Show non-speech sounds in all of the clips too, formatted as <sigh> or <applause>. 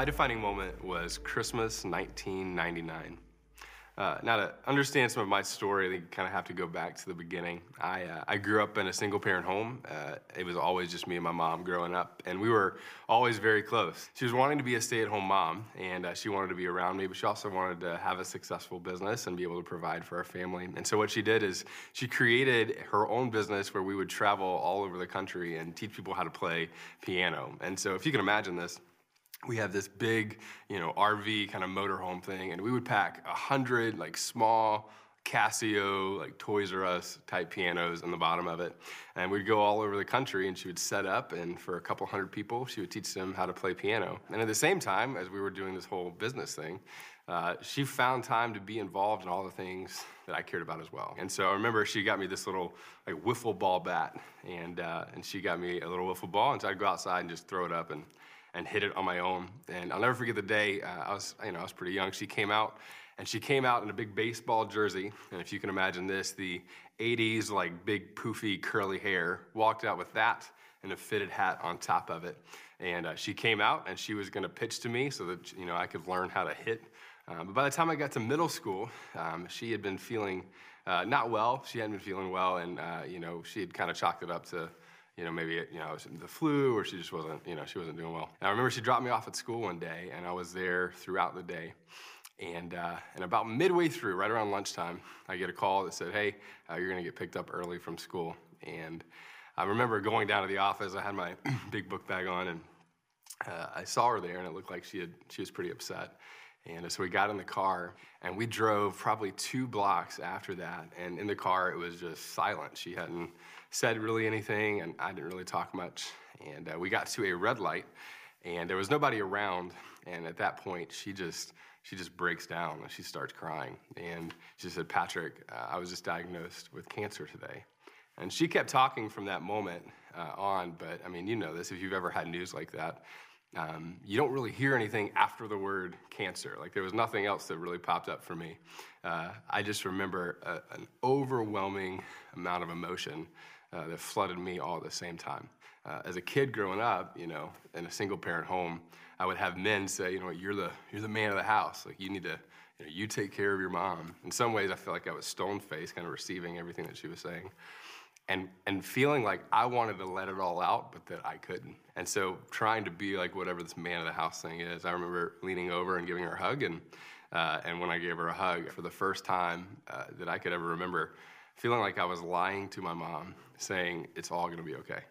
My defining moment was Christmas 1999. Uh, now, to understand some of my story, I think you kind of have to go back to the beginning. I, uh, I grew up in a single parent home. Uh, it was always just me and my mom growing up, and we were always very close. She was wanting to be a stay at home mom, and uh, she wanted to be around me, but she also wanted to have a successful business and be able to provide for our family. And so, what she did is she created her own business where we would travel all over the country and teach people how to play piano. And so, if you can imagine this, we have this big, you know, RV kind of motorhome thing, and we would pack a hundred like small Casio, like Toys R Us type pianos in the bottom of it. And we'd go all over the country and she would set up, and for a couple hundred people, she would teach them how to play piano. And at the same time, as we were doing this whole business thing, uh, she found time to be involved in all the things that I cared about as well. And so I remember she got me this little like wiffle ball bat, and, uh, and she got me a little wiffle ball, and so I'd go outside and just throw it up and and hit it on my own. And I'll never forget the day. Uh, I was, you know, I was pretty young. She came out, and she came out in a big baseball jersey. And if you can imagine this, the '80s like big poofy curly hair. Walked out with that and a fitted hat on top of it. And uh, she came out, and she was going to pitch to me so that you know I could learn how to hit. Um, but by the time I got to middle school, um, she had been feeling uh, not well. She hadn't been feeling well, and uh, you know she had kind of chalked it up to you know, maybe, you know, the flu or she just wasn't, you know, she wasn't doing well. And I remember she dropped me off at school one day and I was there throughout the day. And, uh, and about midway through, right around lunchtime, I get a call that said, hey, uh, you're going to get picked up early from school. And I remember going down to the office. I had my <clears throat> big book bag on and uh, I saw her there and it looked like she, had, she was pretty upset. And so we got in the car and we drove probably two blocks after that. And in the car, it was just silent. She hadn't said really anything, and I didn't really talk much. And uh, we got to a red light, and there was nobody around. And at that point, she just she just breaks down and she starts crying. And she said, "Patrick, uh, I was just diagnosed with cancer today." And she kept talking from that moment uh, on. But I mean, you know this if you've ever had news like that um, you don't really hear anything after the word cancer. Like there was nothing else that really popped up for me. Uh, I just remember a, an overwhelming amount of emotion uh, that flooded me all at the same time. Uh, as a kid growing up, you know, in a single parent home, I would have men say, you know, you're the you're the man of the house. Like you need to, you know, you take care of your mom. In some ways, I feel like I was stone faced, kind of receiving everything that she was saying and and feeling like I wanted to let it all out, but that I couldn't. And so trying to be like whatever this man of the house thing is. I remember leaning over and giving her a hug, and uh, and when I gave her a hug for the first time uh, that I could ever remember, feeling like I was lying to my mom, saying it's all going to be okay.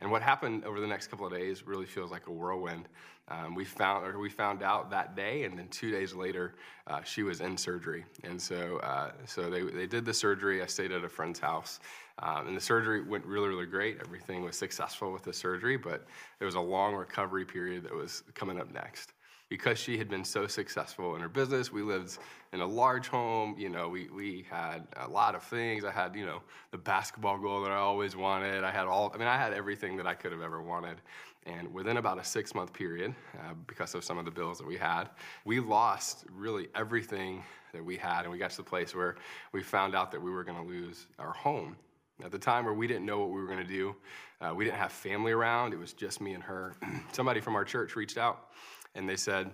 And what happened over the next couple of days really feels like a whirlwind. Um, we found or we found out that day, and then two days later, uh, she was in surgery. And so, uh, so they, they did the surgery. I stayed at a friend's house, um, and the surgery went really, really great. Everything was successful with the surgery, but there was a long recovery period that was coming up next because she had been so successful in her business. We lived in a large home. You know, we, we had a lot of things. I had, you know, the basketball goal that I always wanted. I had all, I mean, I had everything that I could have ever wanted. And within about a six month period, uh, because of some of the bills that we had, we lost really everything that we had. And we got to the place where we found out that we were going to lose our home. At the time where we didn't know what we were going to do, uh, we didn't have family around. It was just me and her. <clears throat> Somebody from our church reached out and they said,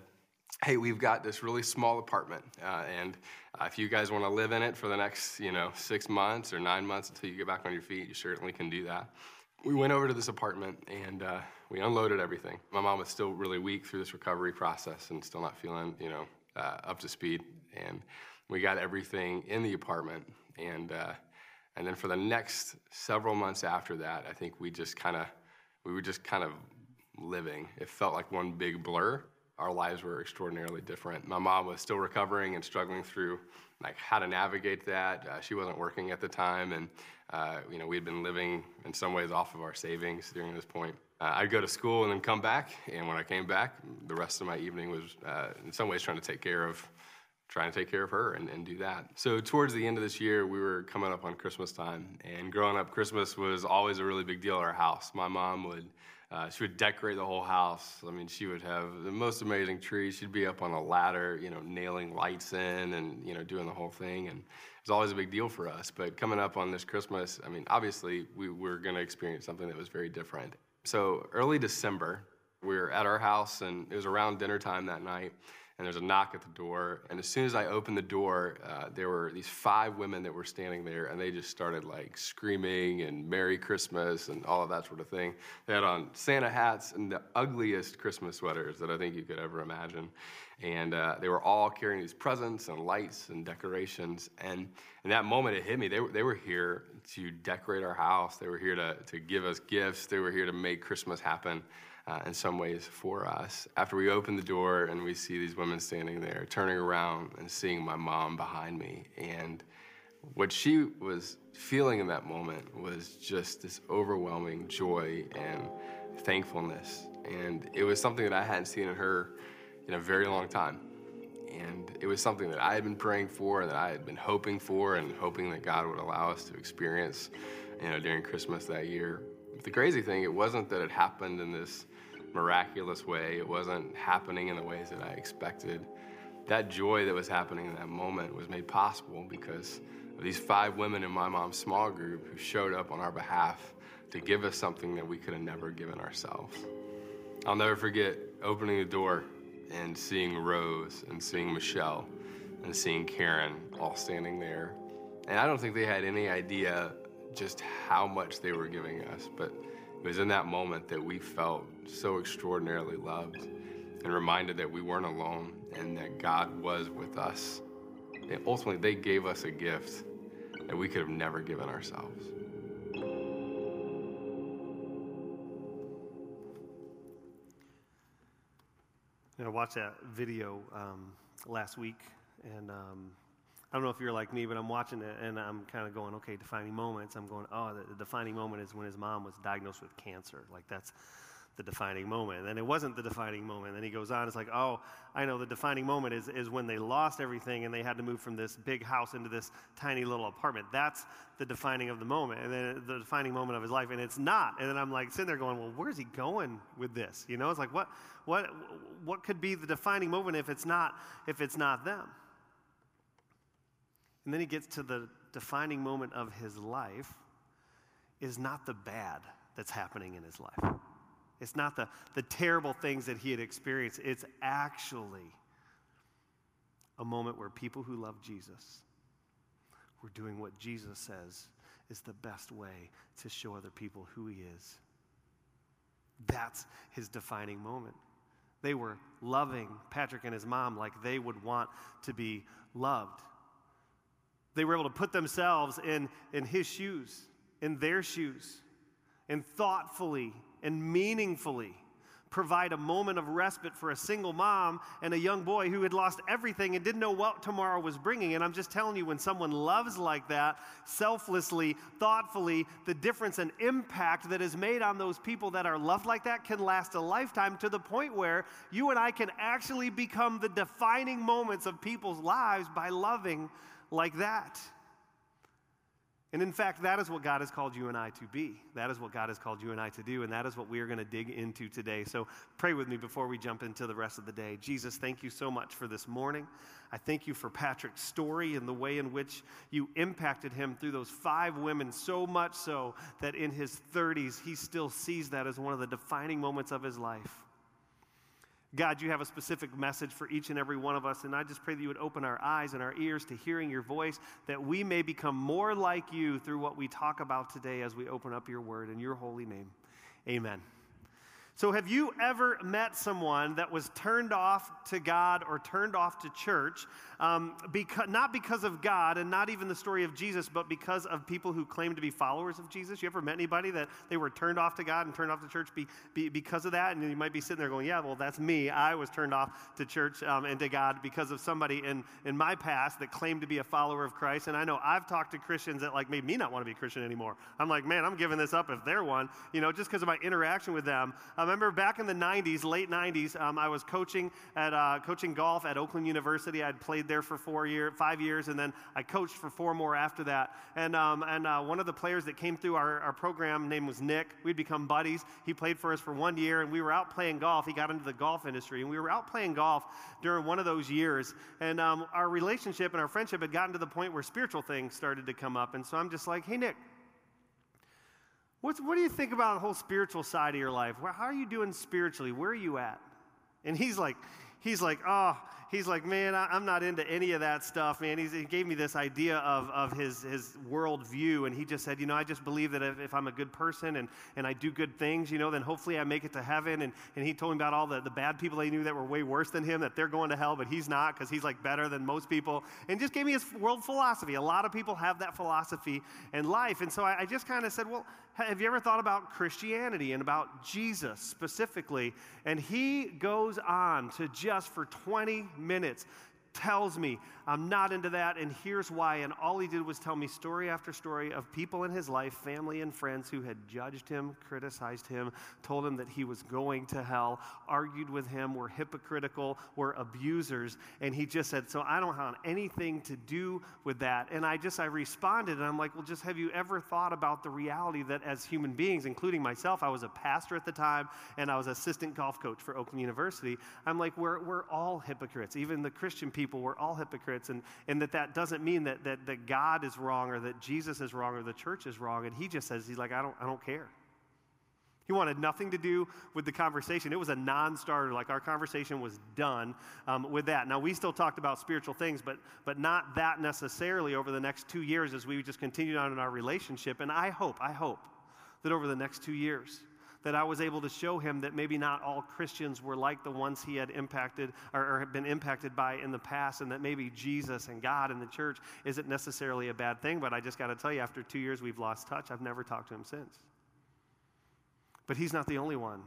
hey, we've got this really small apartment, uh, and uh, if you guys want to live in it for the next, you know, six months or nine months until you get back on your feet, you certainly can do that. We went over to this apartment and uh, we unloaded everything. My mom was still really weak through this recovery process and still not feeling, you know, uh, up to speed. And we got everything in the apartment, and uh, and then for the next several months after that, I think we just kind of we were just kind of living. It felt like one big blur our lives were extraordinarily different. My mom was still recovering and struggling through like how to navigate that. Uh, she wasn't working at the time, and uh, you know we had been living in some ways off of our savings during this point. Uh, I'd go to school and then come back, and when I came back, the rest of my evening was uh, in some ways trying to take care of trying to take care of her and, and do that. So towards the end of this year, we were coming up on Christmas time, and growing up, Christmas was always a really big deal at our house. My mom would uh, she would decorate the whole house. I mean, she would have the most amazing trees. She'd be up on a ladder, you know, nailing lights in and, you know, doing the whole thing. And it was always a big deal for us. But coming up on this Christmas, I mean, obviously, we were going to experience something that was very different. So early December, we were at our house, and it was around dinner time that night and there's a knock at the door. And as soon as I opened the door, uh, there were these five women that were standing there, and they just started like screaming and Merry Christmas and all of that sort of thing. They had on Santa hats and the ugliest Christmas sweaters that I think you could ever imagine. And uh, they were all carrying these presents and lights and decorations. And in that moment, it hit me. They were, they were here to decorate our house, they were here to, to give us gifts, they were here to make Christmas happen uh, in some ways for us. After we open the door and we see these women standing there, turning around and seeing my mom behind me, and what she was feeling in that moment was just this overwhelming joy and thankfulness. And it was something that I hadn't seen in her in a very long time. And it was something that I had been praying for, and that I had been hoping for, and hoping that God would allow us to experience, you know, during Christmas that year. But the crazy thing, it wasn't that it happened in this miraculous way. It wasn't happening in the ways that I expected. That joy that was happening in that moment was made possible because of these five women in my mom's small group who showed up on our behalf to give us something that we could have never given ourselves. I'll never forget opening the door and seeing Rose and seeing Michelle and seeing Karen all standing there. And I don't think they had any idea just how much they were giving us, but it was in that moment that we felt so extraordinarily loved and reminded that we weren't alone and that God was with us. And ultimately, they gave us a gift that we could have never given ourselves. I watched that video um, last week, and um, I don't know if you're like me, but I'm watching it and I'm kind of going, okay, defining moments. I'm going, oh, the, the, defining moment is when his mom was diagnosed with cancer. Like that's the defining moment. And it wasn't the defining moment. Then he goes on, it's like, oh, I know the defining moment is, is when they lost everything and they had to move from this big house into this tiny little apartment. That's the defining of the moment. And then the defining moment of his life. And it's not. And then I'm like sitting there going, well, where's he going with this? You know, it's like, what, what, what could be the defining moment if it's not, if it's not them? And then he gets to the defining moment of his life is not the bad that's happening in his life. It's not the, the terrible things that he had experienced. It's actually a moment where people who love Jesus were doing what Jesus says is the best way to show other people who he is. That's his defining moment. They were loving Patrick and his mom like they would want to be loved. They were able to put themselves in, in his shoes, in their shoes, and thoughtfully and meaningfully provide a moment of respite for a single mom and a young boy who had lost everything and didn't know what tomorrow was bringing. And I'm just telling you, when someone loves like that, selflessly, thoughtfully, the difference and impact that is made on those people that are loved like that can last a lifetime to the point where you and I can actually become the defining moments of people's lives by loving like that. And in fact, that is what God has called you and I to be. That is what God has called you and I to do, and that is what we are going to dig into today. So pray with me before we jump into the rest of the day. Jesus, thank you so much for this morning. I thank you for Patrick's story and the way in which you impacted him through those five women, so much so that in his 30s, he still sees that as one of the defining moments of his life. God, you have a specific message for each and every one of us, and I just pray that you would open our eyes and our ears to hearing your voice, that we may become more like you through what we talk about today as we open up your word in your holy name. Amen. So, have you ever met someone that was turned off to God or turned off to church, um, because, not because of God and not even the story of Jesus, but because of people who claim to be followers of Jesus? You ever met anybody that they were turned off to God and turned off to church be, be, because of that? And you might be sitting there going, Yeah, well, that's me. I was turned off to church um, and to God because of somebody in, in my past that claimed to be a follower of Christ. And I know I've talked to Christians that like made me not want to be a Christian anymore. I'm like, Man, I'm giving this up if they're one, you know, just because of my interaction with them. Um, remember back in the 90s, late 90s, um, I was coaching at uh, coaching golf at Oakland University. I'd played there for four year, five years, and then I coached for four more after that. And, um, and uh, one of the players that came through our, our program, name was Nick. We'd become buddies. He played for us for one year, and we were out playing golf. He got into the golf industry, and we were out playing golf during one of those years. And um, our relationship and our friendship had gotten to the point where spiritual things started to come up. And so I'm just like, hey, Nick, What's, what do you think about the whole spiritual side of your life? How are you doing spiritually? Where are you at? And he's like, he's like, oh, he's like, man, I, am not into any of that stuff, man. He's, he gave me this idea of, of his, his worldview, and he just said, you know, I just believe that if, if, I'm a good person and, and I do good things, you know, then hopefully I make it to heaven. And, and he told me about all the, the bad people he knew that were way worse than him, that they're going to hell, but he's not because he's like better than most people. And just gave me his world philosophy. A lot of people have that philosophy in life. And so I, I just kind of said, well, have you ever thought about Christianity and about Jesus specifically? And he goes on to just for 20 minutes tells me I'm not into that, and here's why. And all he did was tell me story after story of people in his life, family and friends, who had judged him, criticized him, told him that he was going to hell, argued with him, were hypocritical, were abusers. And he just said, So I don't have anything to do with that. And I just, I responded, and I'm like, Well, just have you ever thought about the reality that as human beings, including myself, I was a pastor at the time, and I was assistant golf coach for Oakland University. I'm like, We're, we're all hypocrites. Even the Christian people, we're all hypocrites hypocrites, and, and that that doesn't mean that, that, that God is wrong or that Jesus is wrong or the church is wrong. And he just says, he's like, I don't, I don't care. He wanted nothing to do with the conversation. It was a non starter. Like our conversation was done um, with that. Now, we still talked about spiritual things, but, but not that necessarily over the next two years as we just continued on in our relationship. And I hope, I hope that over the next two years, that I was able to show him that maybe not all Christians were like the ones he had impacted or, or been impacted by in the past, and that maybe Jesus and God and the church isn't necessarily a bad thing. But I just got to tell you, after two years, we've lost touch. I've never talked to him since. But he's not the only one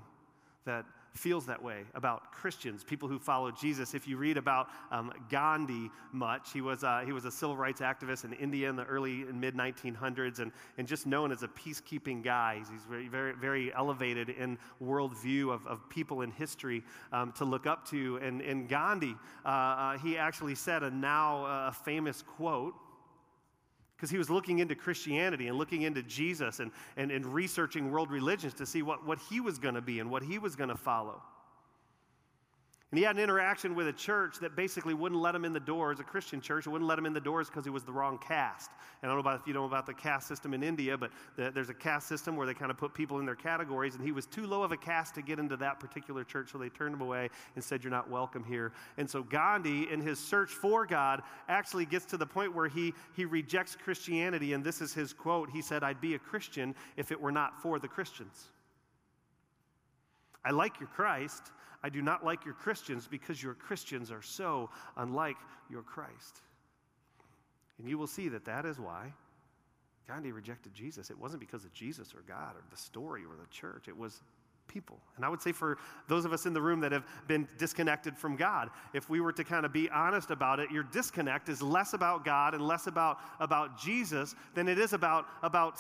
that feels that way about Christians, people who follow Jesus. If you read about um, Gandhi much, he was, uh, he was a civil rights activist in India in the early and mid 1900s and, and just known as a peacekeeping guy. He's very, very, very elevated in worldview of, of people in history um, to look up to. And, and Gandhi, uh, uh, he actually said a now uh, famous quote because he was looking into Christianity and looking into Jesus and, and, and researching world religions to see what, what he was going to be and what he was going to follow. And he had an interaction with a church that basically wouldn't let him in the doors, a Christian church, wouldn't let him in the doors because he was the wrong caste. And I don't know about if you know about the caste system in India, but the, there's a caste system where they kind of put people in their categories, and he was too low of a caste to get into that particular church, so they turned him away and said, You're not welcome here. And so Gandhi, in his search for God, actually gets to the point where he, he rejects Christianity, and this is his quote. He said, I'd be a Christian if it were not for the Christians. I like your Christ, I do not like your Christians because your Christians are so unlike your Christ. And you will see that that is why Gandhi rejected Jesus. It wasn't because of Jesus or God or the story or the church, it was people. And I would say for those of us in the room that have been disconnected from God, if we were to kind of be honest about it, your disconnect is less about God and less about, about Jesus than it is about, about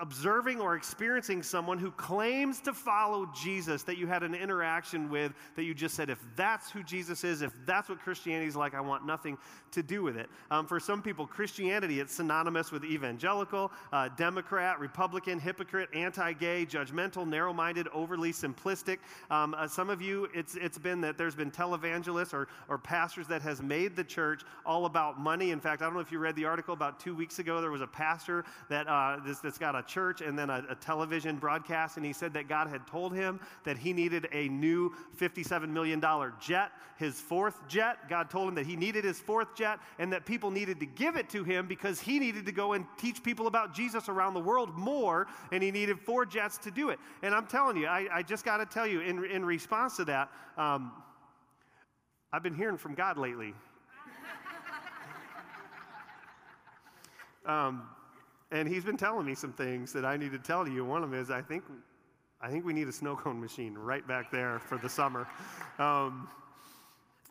observing or experiencing someone who claims to follow Jesus that you had an interaction with that you just said, if that's who Jesus is, if that's what Christianity is like, I want nothing to do with it. Um, for some people, Christianity, it's synonymous with evangelical, uh, Democrat, Republican, hypocrite, anti gay, judgmental, narrow minded, overly simplistic. Um, uh, some of you, it's, it's been that there's been televangelists or, or pastors that has made the church all about money. In fact, I don't know if you read the article about two weeks ago, there was a pastor that, uh, this, that's got a church and then a, a television broadcast, and he said that God had told him that he needed a new $57 million jet, his fourth jet. God told him that he needed his fourth jet and that people needed to give it to him because he needed to go and teach people about Jesus around the world more, and he needed four jets to do it. And I'm telling you, I, I just got to tell you, in, in response to that, um, I've been hearing from God lately. <laughs> um, and he's been telling me some things that I need to tell you. One of them is I think, I think we need a snow cone machine right back there for the summer. Um,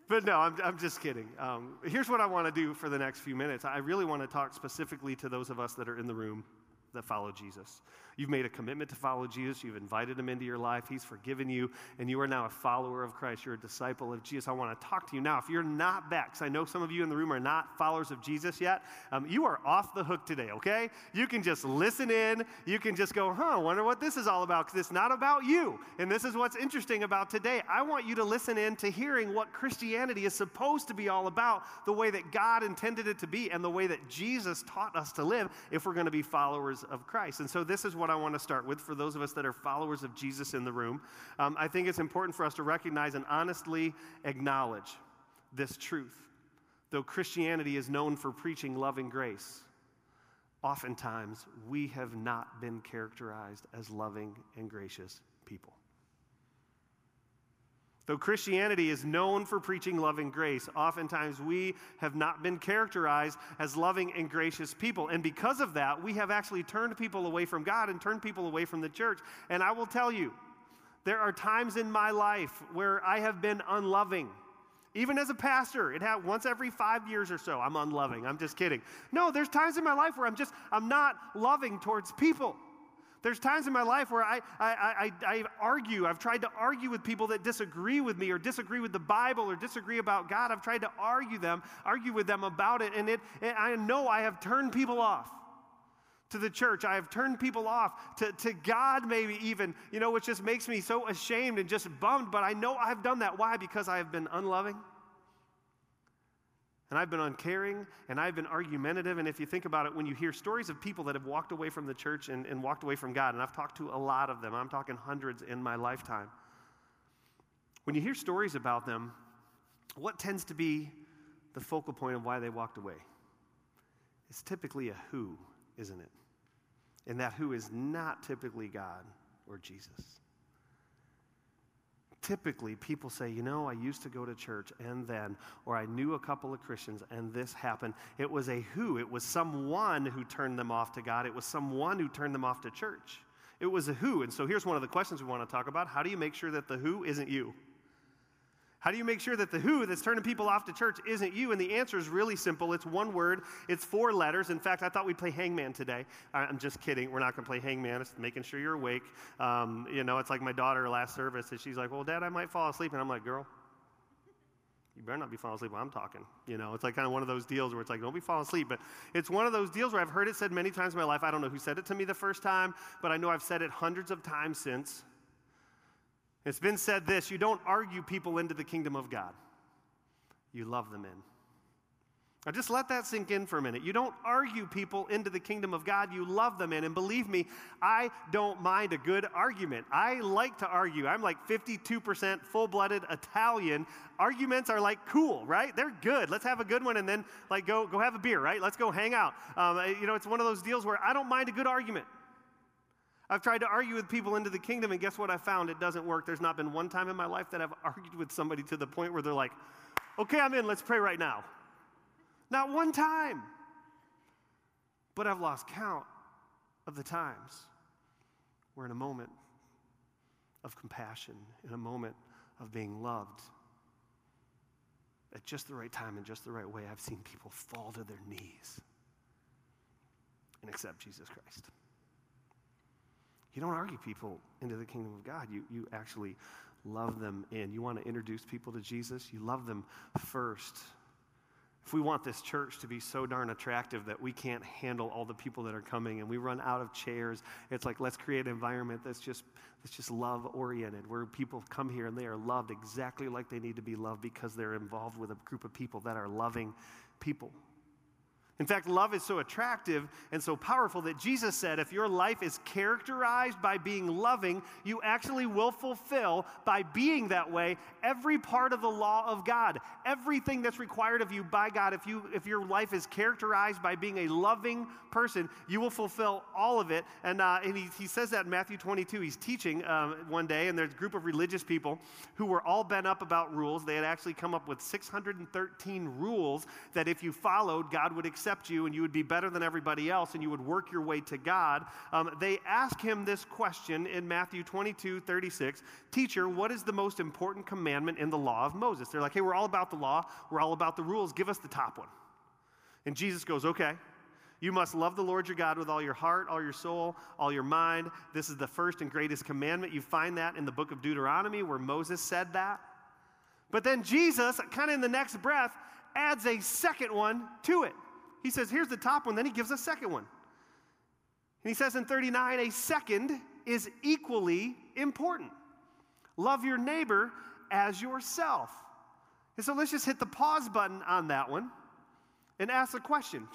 but no, I'm, I'm just kidding. Um, here's what I want to do for the next few minutes. I really want to talk specifically to those of us that are in the room that follow Jesus. You've made a commitment to follow Jesus. You've invited him into your life. He's forgiven you, and you are now a follower of Christ. You're a disciple of Jesus. I want to talk to you now. If you're not back, because I know some of you in the room are not followers of Jesus yet, um, you are off the hook today, okay? You can just listen in. You can just go, huh, I wonder what this is all about, because it's not about you. And this is what's interesting about today. I want you to listen in to hearing what Christianity is supposed to be all about, the way that God intended it to be, and the way that Jesus taught us to live if we're going to be followers of Christ. And so this is what what I want to start with for those of us that are followers of Jesus in the room. Um, I think it's important for us to recognize and honestly acknowledge this truth. Though Christianity is known for preaching loving grace, oftentimes we have not been characterized as loving and gracious people. Though Christianity is known for preaching love and grace, oftentimes we have not been characterized as loving and gracious people. And because of that, we have actually turned people away from God and turned people away from the church. And I will tell you, there are times in my life where I have been unloving. Even as a pastor, it had once every five years or so, I'm unloving. I'm just kidding. No, there's times in my life where I'm just, I'm not loving towards people. There's times in my life where I, I, I, I, argue. I've tried to argue with people that disagree with me or disagree with the Bible or disagree about God. I've tried to argue them, argue with them about it, and, it, and I know I have turned people off to the church. I have turned people off to, to God, maybe even, you know, which just makes me so ashamed and just bummed. But I know I've done that. Why? Because I have been unloving and I've been uncaring and I've been argumentative. And if you think about it, when you hear stories of people that have walked away from the church and, and walked away from God, and I've talked to a lot of them, I'm talking hundreds in my lifetime. When you hear stories about them, what tends to be the focal point of why they walked away? It's typically a who, isn't it? And that who is not typically God or Jesus typically people say, you know, I used to go to church and then, or I knew a couple of Christians and this happened. It was a who. It was someone who turned them off to God. It was someone who turned them off to church. It was a who. And so here's one of the questions we want to talk about. How do you make sure that the who isn't you? How do you make sure that the who that's turning people off to church isn't you? And the answer is really simple. It's one word, it's four letters. In fact, I thought we'd play hangman today. I'm just kidding. We're not going to play hangman. It's making sure you're awake. Um, you know, it's like my daughter last service, and she's like, Well, Dad, I might fall asleep. And I'm like, Girl, you better not be falling asleep while I'm talking. You know, it's like kind of one of those deals where it's like, don't be falling asleep. But it's one of those deals where I've heard it said many times in my life. I don't know who said it to me the first time, but I know I've said it hundreds of times since. It's been said this you don't argue people into the kingdom of God, you love them in. Now, just let that sink in for a minute. You don't argue people into the kingdom of God, you love them in. And believe me, I don't mind a good argument. I like to argue. I'm like 52% full blooded Italian. Arguments are like cool, right? They're good. Let's have a good one and then like go, go have a beer, right? Let's go hang out. Um, you know, it's one of those deals where I don't mind a good argument. I've tried to argue with people into the kingdom, and guess what I found? It doesn't work. There's not been one time in my life that I've <laughs> argued with somebody to the point where they're like, okay, I'm in, let's pray right now. Not one time. But I've lost count of the times where, in a moment of compassion, in a moment of being loved, at just the right time and just the right way, I've seen people fall to their knees and accept Jesus Christ. You don't argue people into the kingdom of God. You, you actually love them in. You want to introduce people to Jesus, you love them first. If we want this church to be so darn attractive that we can't handle all the people that are coming and we run out of chairs, it's like let's create an environment that's just that's just love oriented, where people come here and they are loved exactly like they need to be loved because they're involved with a group of people that are loving people. In fact, love is so attractive and so powerful that Jesus said if your life is characterized by being loving, you actually will fulfill, by being that way, every part of the law of God. Everything that's required of you by God. If, you, if your life is characterized by being a loving person, you will fulfill all of it. And, uh, and he, he says that in Matthew 22. He's teaching um, one day, and there's a group of religious people who were all bent up about rules. They had actually come up with 613 rules that if you followed, God would accept accept you and you would be better than everybody else and you would work your way to God, um, they ask him this question in Matthew 22 36 Teacher, what is the most important commandment in the law of Moses? They're like, hey, we're all about the law, we're all about the rules, give us the top one. And Jesus goes, okay. You must love the Lord your God with all your heart, all your soul, all your mind. This is the first and greatest commandment. You find that in the book of Deuteronomy where Moses said that. But then Jesus, kind of in the next breath, adds a second one to it. He says, Here's the top one, then he gives a second one. And he says in 39, a second is equally important. Love your neighbor as yourself. And so let's just hit the pause button on that one and ask a question.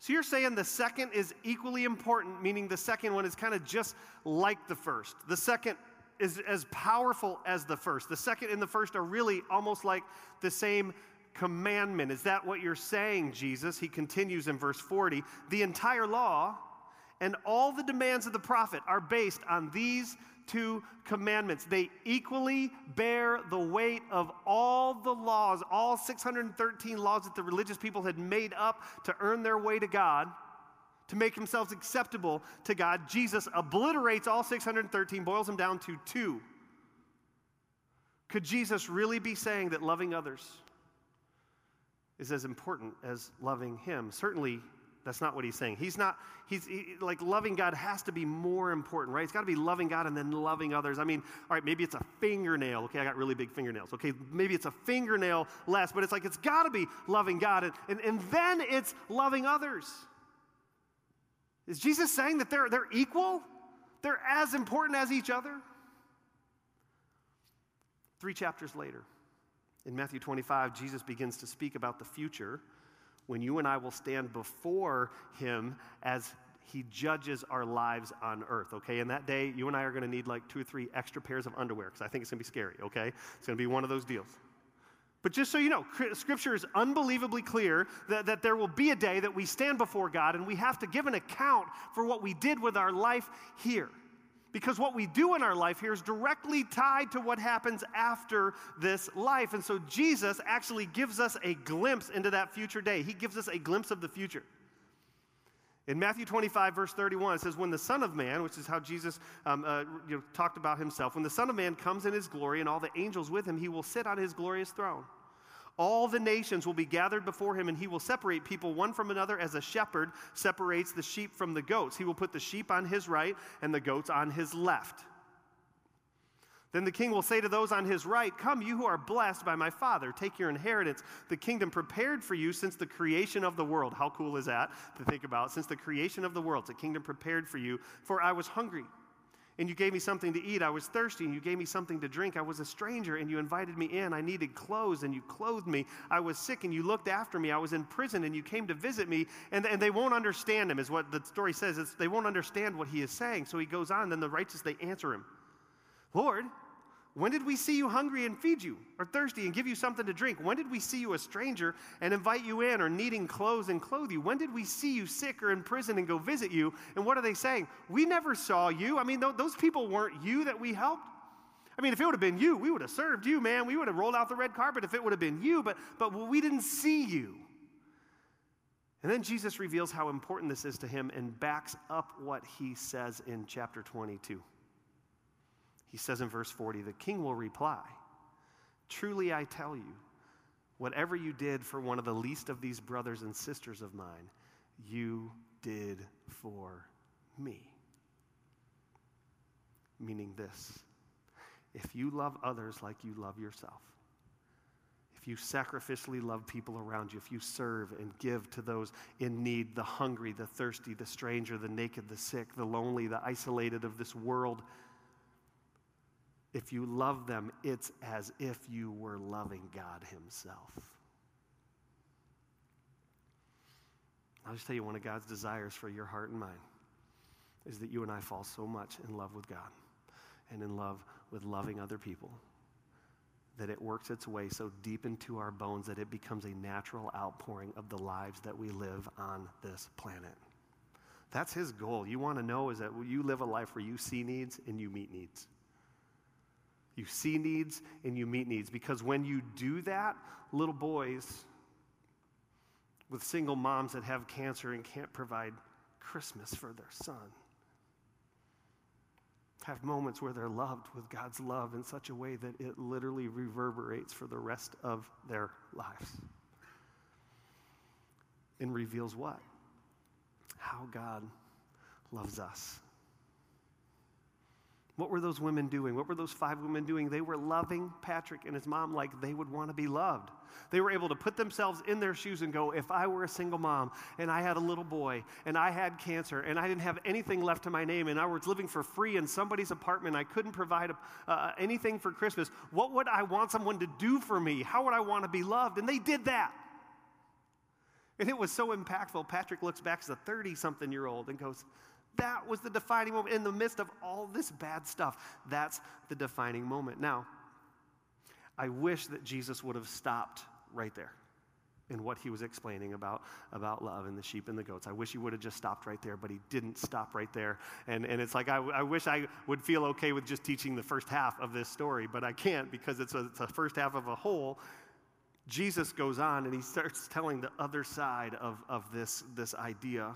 So you're saying the second is equally important, meaning the second one is kind of just like the first. The second is as powerful as the first. The second and the first are really almost like the same commandment. Is that what you're saying, Jesus? He continues in verse 40. The entire law and all the demands of the prophet are based on these two commandments. They equally bear the weight of all the laws, all 613 laws that the religious people had made up to earn their way to God, to make themselves acceptable to God. Jesus obliterates all 613, boils them down to two. Could Jesus really be saying that loving others is as important as loving Him? Certainly, that's not what he's saying. He's not, he's he, like loving God has to be more important, right? It's got to be loving God and then loving others. I mean, all right, maybe it's a fingernail. Okay, I got really big fingernails. Okay, maybe it's a fingernail less, but it's like it's got to be loving God and, and, and then it's loving others. Is Jesus saying that they're, they're equal? They're as important as each other? Three chapters later, in Matthew 25, Jesus begins to speak about the future when you and I will stand before Him as He judges our lives on earth, okay? And that day, you and I are to need like two or three extra pairs of underwear because I think it's to be scary, okay? It's to be one of those deals. But just so you know, Scripture is unbelievably clear that, that there will be a day that we stand before God and we have to give an account for what we did with our life here because what we do in our life here is directly tied to what happens after this life. And so Jesus actually gives us a glimpse into that future day. He gives us a glimpse of the future. In Matthew 25, verse 31, it says, When the Son of Man, which is how Jesus um, uh, you know, talked about himself, when the Son of Man comes in his glory and all the angels with him, he will sit on his glorious throne. All the nations will be gathered before him, and he will separate people one from another as a shepherd separates the sheep from the goats. He will put the sheep on his right and the goats on his left. Then the king will say to those on his right, Come, you who are blessed by my Father, take your inheritance, the kingdom prepared for you since the creation of the world. How cool is that to think about? Since the creation of the world, it's a kingdom prepared for you. For I was hungry and you gave me something to eat. I was thirsty, and you gave me something to drink. I was a stranger, and you invited me in. I needed clothes, and you clothed me. I was sick, and you looked after me. I was in prison, and you came to visit me. And, and they won't understand him, is what the story says. It's, they won't understand what he is saying. So he goes on, then the righteous, they answer him Lord, when did we see you hungry and feed you, or thirsty and give you something to drink? When did we see you a stranger and invite you in, or needing clothes and clothe you? When did we see you sick or in prison and go visit you? And what are they saying? We never saw you. I mean, those people weren't you that we helped. I mean, if it would have been you, we would have served you, man. We would have rolled out the red carpet if it would have been you, but, but we didn't see you. And then Jesus reveals how important this is to him and backs up what he says in chapter 22. He says in verse 40, the king will reply, Truly I tell you, whatever you did for one of the least of these brothers and sisters of mine, you did for me. Meaning this if you love others like you love yourself, if you sacrificially love people around you, if you serve and give to those in need, the hungry, the thirsty, the stranger, the naked, the sick, the lonely, the isolated of this world, if you love them, it's as if you were loving God Himself. I'll just tell you one of God's desires for your heart and mind is that you and I fall so much in love with God and in love with loving other people that it works its way so deep into our bones that it becomes a natural outpouring of the lives that we live on this planet. That's his goal. You want to know is that you live a life where you see needs and you meet needs. You see needs and you meet needs. Because when you do that, little boys with single moms that have cancer and can't provide Christmas for their son have moments where they're loved with God's love in such a way that it literally reverberates for the rest of their lives. And reveals what? how God loves us. What were those women doing? What were those five women doing? They were loving Patrick and his mom like they would want to be loved. They were able to put themselves in their shoes and go, if I were a single mom and I had a little boy and I had cancer and I didn't have anything left to my name and I was living for free in somebody's apartment, I couldn't provide uh, anything for Christmas, what would I want someone to do for me? How would I want to be loved? And they did that. And it was so impactful. Patrick looks back as a 30 something year old and goes, that was the defining moment in the midst of all this bad stuff. That's the defining moment. Now, I wish that Jesus would have stopped right there in what he was explaining about, about love and the sheep and the goats. I wish he would have just stopped right there, but he didn't stop right there. And, and it's like, I, I wish I would feel okay with just teaching the first half of this story, but I can't because it's a, it's a first half of a whole. Jesus goes on and he starts telling the other side of, of this, this idea.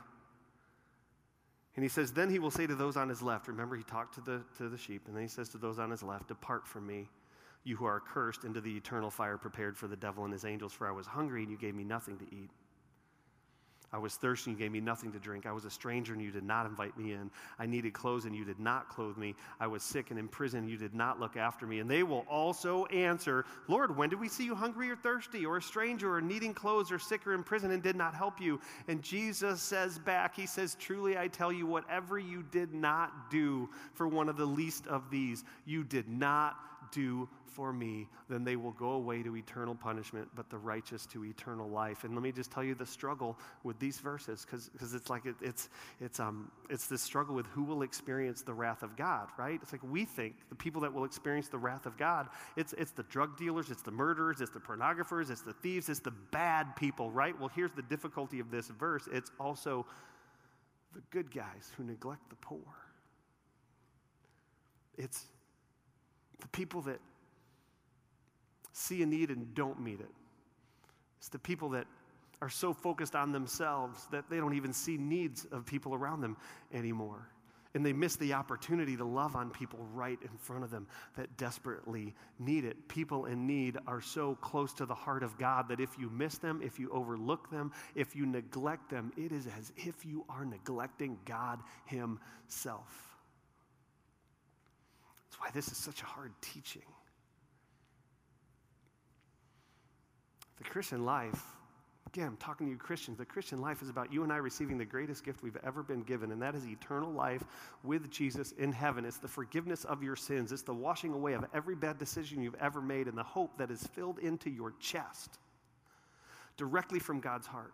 And he says, Then he will say to those on his left, remember, he talked to the, to the sheep, and then he says to those on his left, Depart from me, you who are cursed, into the eternal fire prepared for the devil and his angels, for I was hungry, and you gave me nothing to eat. I was thirsty and you gave me nothing to drink. I was a stranger and you did not invite me in. I needed clothes and you did not clothe me. I was sick and in prison and you did not look after me. And they will also answer, Lord, when did we see you hungry or thirsty or a stranger or needing clothes or sick or in prison and did not help you? And Jesus says back, He says, Truly I tell you, whatever you did not do for one of the least of these, you did not do for me, then they will go away to eternal punishment, but the righteous to eternal life. And let me just tell you the struggle with these verses, because it's like it, it's, it's, um, it's this struggle with who will experience the wrath of God, right? It's like we think the people that will experience the wrath of God, it's, it's the drug dealers, it's the murderers, it's the pornographers, it's the thieves, it's the bad people, right? Well, here's the difficulty of this verse it's also the good guys who neglect the poor. It's the people that see a need and don't meet it. It's the people that are so focused on themselves that they don't even see needs of people around them anymore. And they miss the opportunity to love on people right in front of them that desperately need it. People in need are so close to the heart of God that if you miss them, if you overlook them, if you neglect them, it is as if you are neglecting God Himself. That's why this is such a hard teaching. The Christian life, again, I'm talking to you Christians, the Christian life is about you and I receiving the greatest gift we've ever been given, and that is eternal life with Jesus in heaven. It's the forgiveness of your sins, it's the washing away of every bad decision you've ever made, and the hope that is filled into your chest directly from God's heart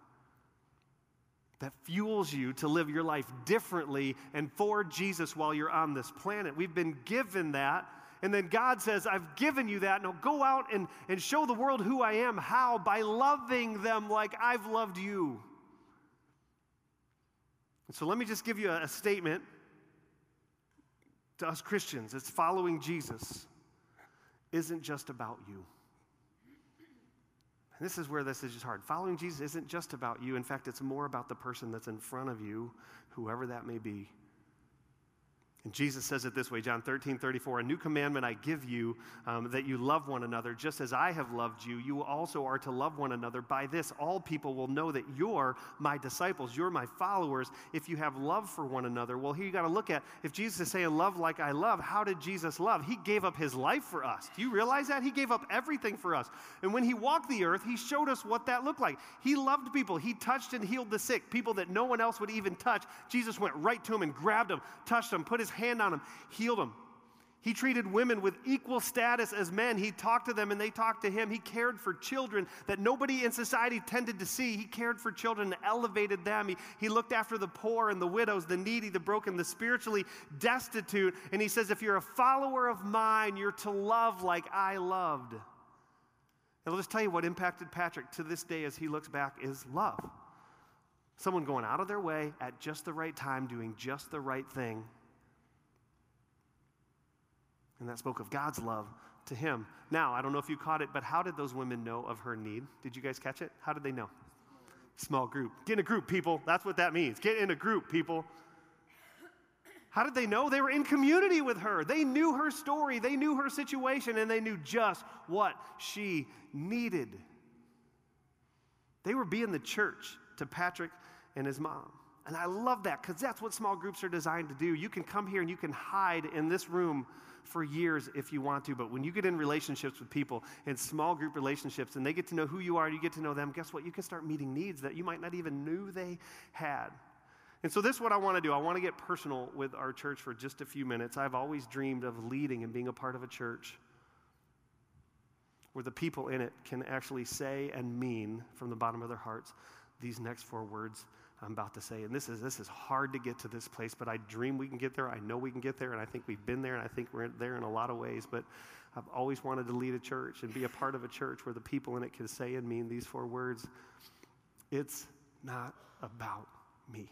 that fuels you to live your life differently and for Jesus while you're on this planet. We've been given that and then God says, I've given you that. Now go out and, and show the world who I am. How? By loving them like I've loved you. And so let me just give you a, a statement to us Christians. It's following Jesus isn't just about you. This is where this is just hard. Following Jesus isn't just about you. In fact, it's more about the person that's in front of you, whoever that may be. And Jesus says it this way John 13, 34 A new commandment I give you, um, that you love one another, just as I have loved you. You also are to love one another. By this, all people will know that you're my disciples, you're my followers, if you have love for one another. Well, here you got to look at if Jesus is saying love like I love, how did Jesus love? He gave up his life for us. Do you realize that? He gave up everything for us. And when he walked the earth, he showed us what that looked like. He loved people, he touched and healed the sick, people that no one else would even touch. Jesus went right to him and grabbed them, touched them, put his hand on him, healed him. He treated women with equal status as men. He talked to them and they talked to him. He cared for children that nobody in society tended to see. He cared for children and elevated them. He, he looked after the poor and the widows, the needy, the broken, the spiritually destitute. And he says, If you're a follower of mine, you're to love like I loved. And I'll just tell you what impacted Patrick to this day as he looks back is love. Someone going out of their way at just the right time, doing just the right thing and that spoke of God's love to him. Now, I don't know if you caught it, but how did those women know of her need? Did you guys catch it? How did they know? Small group. Get in a group, people. That's what that means. Get in a group, people. How did they know? They were in community with her. They knew her story, they knew her situation, and they knew just what she needed. They were being the church to Patrick and his mom. And I love that because that's what small groups are designed to do. You can come here and you can hide in this room for years if you want to, but when you get in relationships with people, in small group relationships, and they get to know who you are, you get to know them, guess what? You can start meeting needs that you might not even knew they had. And so, this is what I want to do. I want to get personal with our church for just a few minutes. I've always dreamed of leading and being a part of a church where the people in it can actually say and mean from the bottom of their hearts these next four words I'm about to say. And this is this is hard to get to this place, but I dream we can get there. I know we can get there, and I think we've been there, and I think we're there in a lot of ways. But I've always wanted to lead a church and be a part of a church where the people in it can say and mean these four words. It's not about me.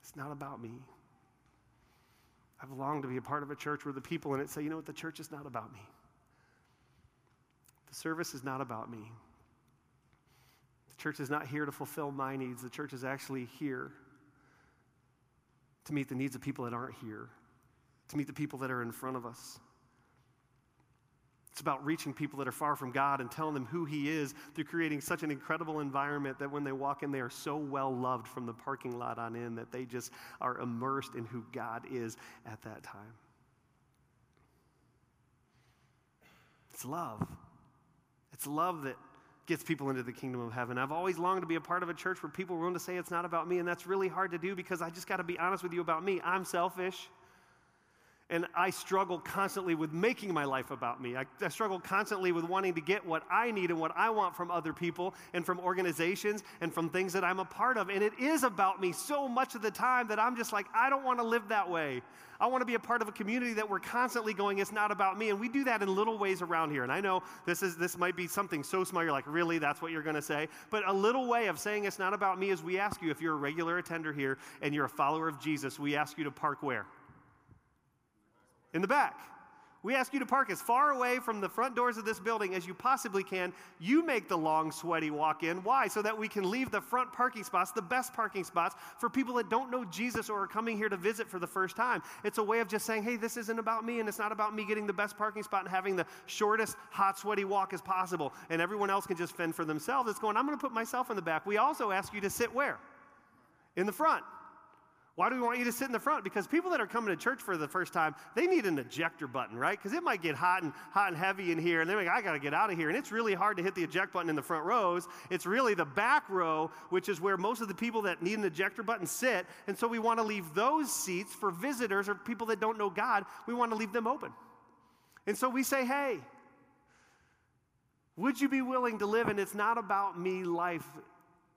It's not about me. I've longed to be a part of a church where the people in it say, you know what, the church is not about me. The service is not about me. Church is not here to fulfill my needs. The church is actually here to meet the needs of people that aren't here, to meet the people that are in front of us. It's about reaching people that are far from God and telling them who He is through creating such an incredible environment that when they walk in, they are so well loved from the parking lot on in that they just are immersed in who God is at that time. It's love. It's love that gets people into the kingdom of heaven. I've always longed to be a part of a church where people are willing to say it's not about me, and that's really hard to do because I just got to be honest with you about me. I'm selfish. And I struggle constantly with making my life about me. I, I, struggle constantly with wanting to get what I need and what I want from other people and from organizations and from things that I'm a part of. And it is about me so much of the time that I'm just like, I don't want to live that way. I want to be a part of a community that we're constantly going, it's not about me. And we do that in little ways around here. And I know this, is, this might be something so small, you're like, really? That's what you're going to say? But a little way of saying it's not about me is we ask you, if you're a regular attender here and you're a follower of Jesus, we ask you to park where? In the back. We ask you to park as far away from the front doors of this building as you possibly can. You make the long, sweaty walk in. Why? So that we can leave the front parking spots, the best parking spots, for people that don't know Jesus or are coming here to visit for the first time. It's a way of just saying, hey, this isn't about me, and it's not about me getting the best parking spot and having the shortest, hot, sweaty walk as possible, and everyone else can just fend for themselves. It's going, I'm going to put myself in the back. We also ask you to sit where? In the front. Why do we want you to sit in the front? Because people that are coming to church for the first time, they need an ejector button, right? Because it might get hot and hot and heavy in here, and they're like, I got to get out of here. And it's really hard to hit the eject button in the front rows. It's really the back row, which is where most of the people that need an ejector button sit. And so we want to leave those seats for visitors or people that don't know God. We want to leave them open. And so we say, hey, would you be willing to live an it's not about me life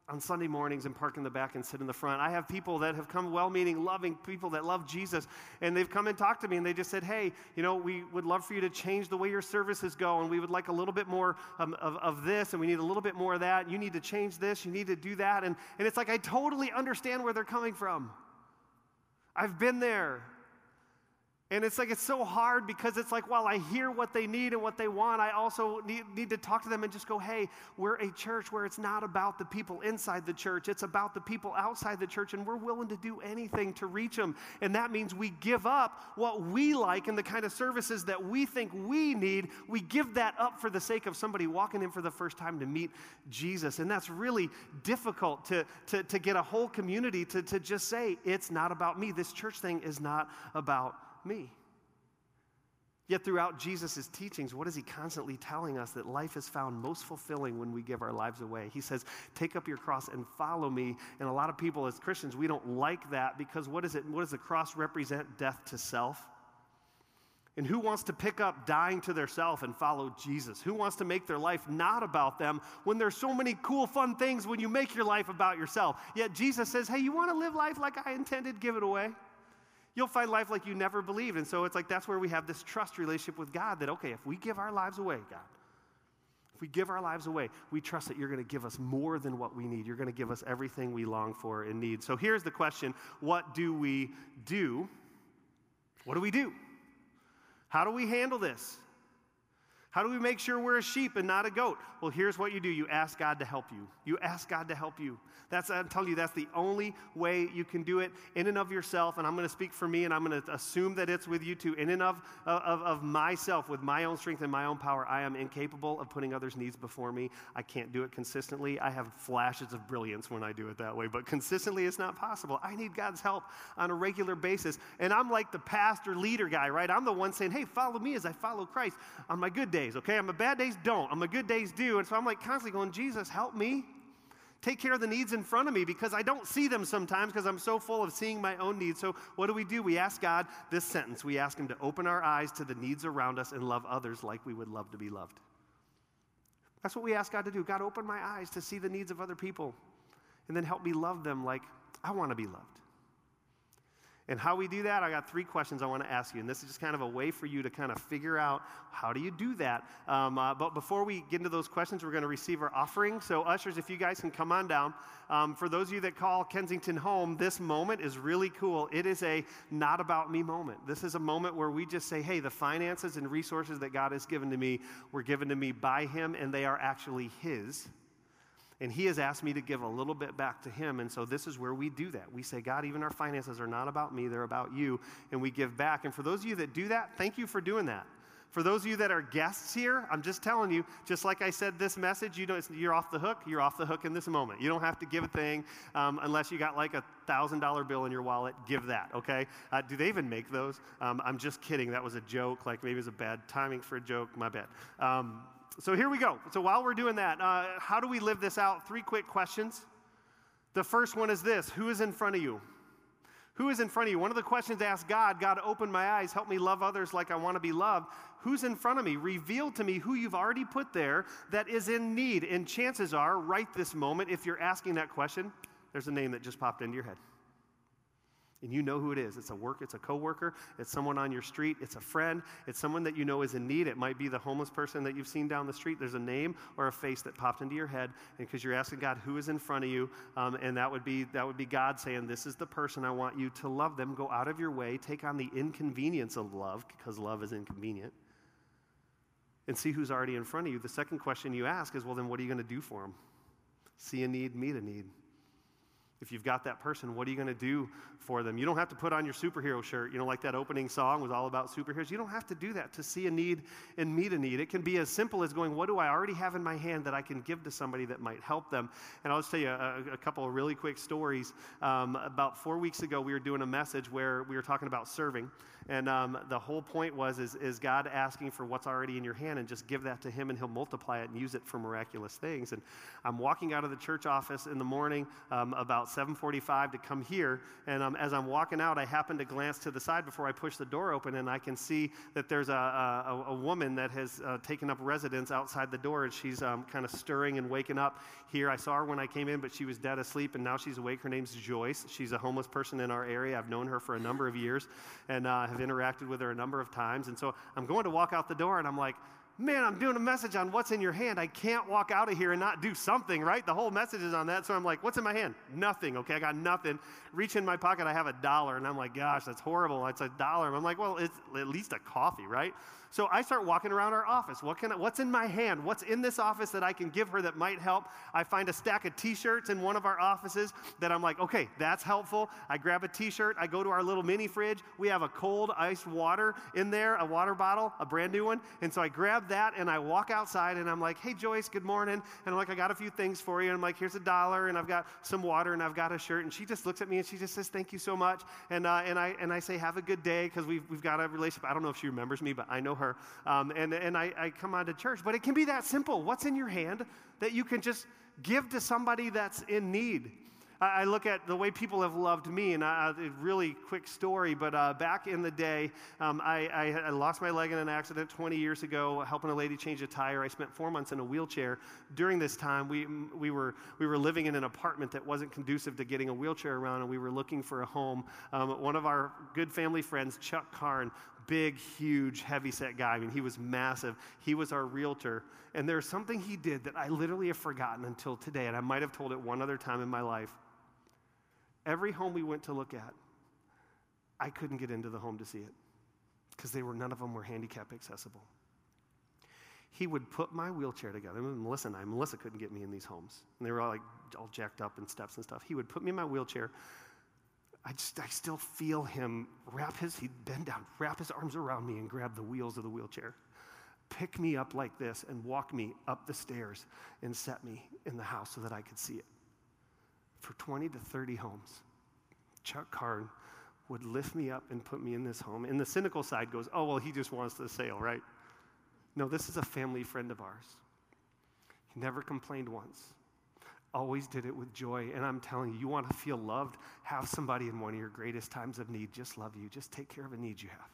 on Sunday mornings and park in the back and sit in the front. I have people that have come well meaning, loving people that love Jesus, and they've come and talked to me and they just said, Hey, you know, we would love for you to change the way your services go, and we would like a little bit more um, of, of this, and we need a little bit more of that. You need to change this, you need to do that. And, and it's like, I totally understand where they're coming from. I've been there. And it's like, it's so hard because it's like, while I hear what they need and what they want, I also need, need to talk to them and just go, hey, we're a church where it's not about the people inside the church, it's about the people outside the church, and we're willing to do anything to reach them. And that means we give up what we like and the kind of services that we think we need. We give that up for the sake of somebody walking in for the first time to meet Jesus. And that's really difficult to, to, to get a whole community to, to just say, it's not about me. This church thing is not about me. Yet throughout Jesus' teachings, what is he constantly telling us? That life is found most fulfilling when we give our lives away. He says, Take up your cross and follow me. And a lot of people as Christians, we don't like that because what, is it, what does the cross represent? Death to self. And who wants to pick up dying to their self and follow Jesus? Who wants to make their life not about them when there's so many cool, fun things when you make your life about yourself? Yet Jesus says, Hey, you want to live life like I intended? Give it away you'll find life like you never believed. And so it's like that's where we have this trust relationship with God that, okay, if we give our lives away, God, if we give our lives away, we trust that you're going to give us more than what we need. You're going to give us everything we long for and need. So here's the question What do we do? What do we do? How do we handle this? How do we make sure we're a sheep and not a goat? Well, here's what you do you ask God to help you. You ask God to help you. That's, I'm telling you, that's the only way you can do it in and of yourself. And I'm going to speak for me, and I'm going to assume that it's with you too. In and of, of, of myself, with my own strength and my own power, I am incapable of putting others' needs before me. I can't do it consistently. I have flashes of brilliance when I do it that way, but consistently it's not possible. I need God's help on a regular basis. And I'm like the pastor leader guy, right? I'm the one saying, hey, follow me as I follow Christ on my good days, okay? I'm a bad days, don't. I'm a good days, do. And so I'm like constantly going, Jesus, help me take care of the needs in front of me because I don't see them sometimes because I'm so full of seeing my own needs. So, what do we do? We ask God this sentence. We ask Him to open our eyes to the needs around us and love others like we would love to be loved. That's what we ask God to do. God, open my eyes to see the needs of other people and then help me love them like I want to be loved. And how we do that, I got three questions I want to ask you. And this is just kind of a way for you to kind of figure out how do you do that. Um, uh, but before we get into those questions, we're going to receive our offering. So, ushers, if you guys can come on down. Um, for those of you that call Kensington home, this moment is really cool. It is a not about me moment. This is a moment where we just say, hey, the finances and resources that God has given to me were given to me by Him, and they are actually His. And he has asked me to give a little bit back to him. And so this is where we do that. We say, God, even our finances are not about me, they're about you. And we give back. And for those of you that do that, thank you for doing that. For those of you that are guests here, I'm just telling you, just like I said this message, you know, you're off the hook. You're off the hook in this moment. You don't have to give a thing um, unless you got like a $1,000 bill in your wallet. Give that, okay? Uh, do they even make those? Um, I'm just kidding. That was a joke. Like maybe it was a bad timing for a joke. My bad. Um, so here we go. So while we're doing that, uh, how do we live this out? Three quick questions. The first one is this Who is in front of you? Who is in front of you? One of the questions ask God, God, open my eyes, help me love others like I want to be loved. Who's in front of me? Reveal to me who you've already put there that is in need. And chances are, right this moment, if you're asking that question, there's a name that just popped into your head and you know who it is. It's a work, it's a coworker, it's someone on your street, it's a friend, it's someone that you know is in need. It might be the homeless person that you've seen down the street. There's a name or a face that popped into your head, and because you're asking God who is in front of you, um, and that would be that would be God saying, "This is the person I want you to love them. Go out of your way, take on the inconvenience of love, because love is inconvenient." And see who's already in front of you. The second question you ask is, well, then what are you going to do for them? See a need, meet a need. If you've got that person, what are you going to do for them? You don't have to put on your superhero shirt, you know, like that opening song was all about superheroes. You don't have to do that to see a need and meet a need. It can be as simple as going, What do I already have in my hand that I can give to somebody that might help them? And I'll just tell you a, a couple of really quick stories. Um, about four weeks ago, we were doing a message where we were talking about serving. And um, the whole point was is, is God asking for what's already in your hand and just give that to Him and He'll multiply it and use it for miraculous things. And I'm walking out of the church office in the morning um, about 7:45 to come here, and um, as I'm walking out, I happen to glance to the side before I push the door open, and I can see that there's a, a, a woman that has uh, taken up residence outside the door, and she's um, kind of stirring and waking up here. I saw her when I came in, but she was dead asleep, and now she's awake. Her name's Joyce. She's a homeless person in our area. I've known her for a number of years, and uh, have interacted with her a number of times. And so I'm going to walk out the door, and I'm like, man, I'm doing a message on what's in your hand. I can't walk out of here and not do something, right? The whole message is on that. So I'm like, what's in my hand? Nothing, okay? I got nothing. Reach in my pocket, I have a dollar. And I'm like, gosh, that's horrible. It's a dollar. And I'm like, well, it's at least a coffee, right? So I start walking around our office. What can I, what's in my hand? What's in this office that I can give her that might help? I find a stack of t-shirts in one of our offices that I'm like, okay, that's helpful. I grab a t-shirt. I go to our little mini fridge. We have a cold iced water in there, a water bottle, a brand new one. And so I grab that and I walk outside and I'm like, hey, Joyce, good morning. And I'm like, I got a few things for you. And I'm like, here's a dollar and I've got some water and I've got a shirt. And she just looks at me and she just says, thank you so much. And, uh, and, I, and I say, have a good day because we've, we've got a relationship. I don't know if she remembers me, but I know her. Um, and and I, I come on to church. But it can be that simple. What's in your hand that you can just give to somebody that's in need? I look at the way people have loved me, and a really quick story, but uh, back in the day, um, I, I, I, lost my leg in an accident 20 years ago, helping a lady change a tire. I spent four months in a wheelchair. During this time, we, we, were, we were living in an apartment that wasn't conducive to getting a wheelchair around, and we were looking for a home. Um, one of our good family friends, Chuck Karn, big, huge, heavy-set guy. I mean, he was massive. He was our realtor. And there's something he did that I literally have forgotten until today, and I might have told it one other time in my life. Every home we went to look at, I couldn't get into the home to see it because they were none of them were handicap accessible. he would put my wheelchair together. Melissa and I, Melissa couldn't get me in these homes. And they were all like all jacked up and steps and stuff. He would put me in my wheelchair. I just, I still feel him wrap his, he'd bend down, wrap his arms around me and grab the wheels of the wheelchair, pick me up like this and walk me up the stairs and set me in the house so that I could see it. For 20 to 30 homes, Chuck Carn would lift me up and put me in this home. And the cynical side goes, oh, well, he just wants the sale, right? No, this is a family friend of ours. He never complained once, always did it with joy. And I'm telling you, you want to feel loved? Have somebody in one of your greatest times of need just love you, just take care of a need you have.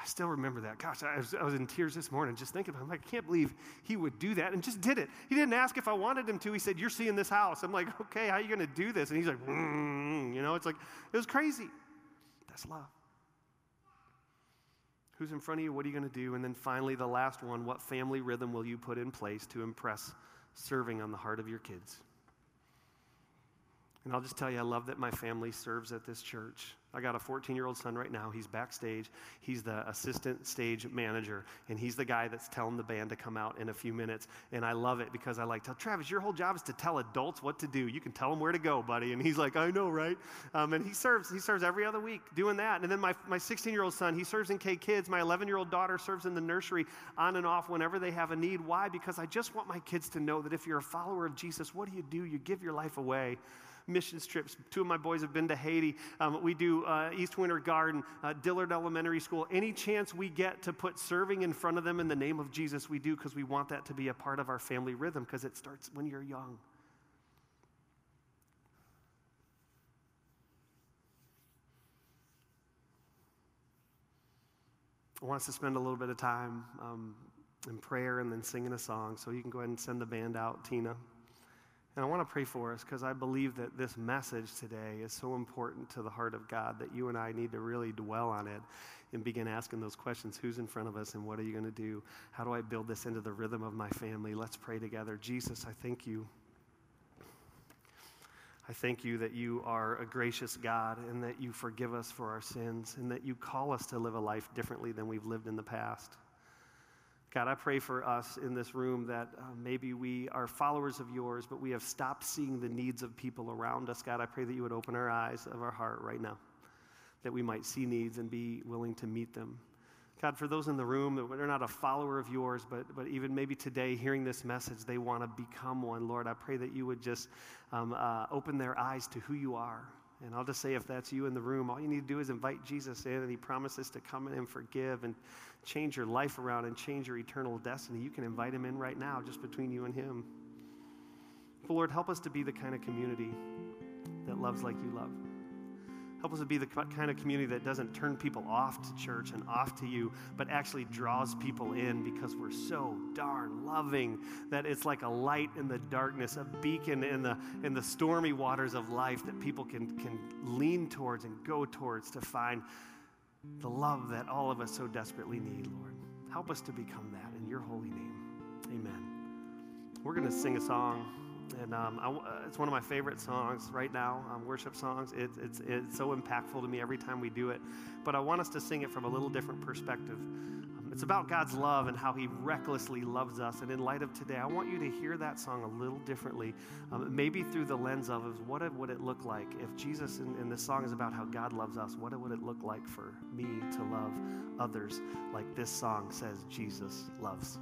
I still remember that. Gosh, I was, I was, in tears this morning just thinking about it. I'm like, I can't believe he would do that and just did it. He didn't ask if I wanted him to. He said, You're seeing this house. I'm like, Okay, how are you going to do this? And he's like, mm, You know, it's like, it was crazy. That's love. Who's in front of you? What are you going to do? And then finally, the last one what family rhythm will you put in place to impress serving on the heart of your kids? And I'll just tell you, I love that my family serves at this church. I got a 14 year old son right now. He's backstage. He's the assistant stage manager, and he's the guy that's telling the band to come out in a few minutes. And I love it because I like to tell Travis, your whole job is to tell adults what to do. You can tell them where to go, buddy. And he's like, I know, right? Um, and he serves. He serves every other week doing that. And then my my 16 year old son, he serves in K Kids. My 11 year old daughter serves in the nursery on and off whenever they have a need. Why? Because I just want my kids to know that if you're a follower of Jesus, what do you do? You give your life away missions trips. Two of my boys have been to Haiti. Um, we do uh, East Winter Garden, uh, Dillard Elementary School. Any chance we get to put serving in front of them in the name of Jesus, we do because we want that to be a part of our family rhythm because it starts when you're young. I want us to spend a little bit of time um, in prayer and then singing a song. So you can go ahead and send the band out, Tina. And I want to pray for us because I believe that this message today is so important to the heart of God that you and I need to really dwell on it and begin asking those questions Who's in front of us and what are you going to do? How do I build this into the rhythm of my family? Let's pray together. Jesus, I thank you. I thank you that you are a gracious God and that you forgive us for our sins and that you call us to live a life differently than we've lived in the past. God, I pray for us in this room that uh, maybe we are followers of yours, but we have stopped seeing the needs of people around us. God, I pray that you would open our eyes of our heart right now, that we might see needs and be willing to meet them. God, for those in the room that are not a follower of yours, but, but even maybe today hearing this message, they want to become one, Lord, I pray that you would just um, uh, open their eyes to who you are and I'll just say, if that's you in the room, all you need to do is invite Jesus in, and He promises to come in and forgive and change your life around and change your eternal destiny. You can invite Him in right now, just between you and Him. But Lord, help us to be the kind of community that loves like you love. Help us to be the kind of community that doesn't turn people off to church and off to you, but actually draws people in because we're so darn loving that it's like a light in the darkness, a beacon in the, in the stormy waters of life that people can, can lean towards and go towards to find the love that all of us so desperately need, Lord. Help us to become that in your holy name. Amen. We're going to sing a song. And um, I, uh, it's one of my favorite songs right now, um, worship songs. It, it's, it's so impactful to me every time we do it. But I want us to sing it from a little different perspective. Um, it's about God's love and how He recklessly loves us. And in light of today, I want you to hear that song a little differently, um, maybe through the lens of what would it look like if Jesus, in, in this song is about how God loves us, what would it look like for me to love others like this song says Jesus loves?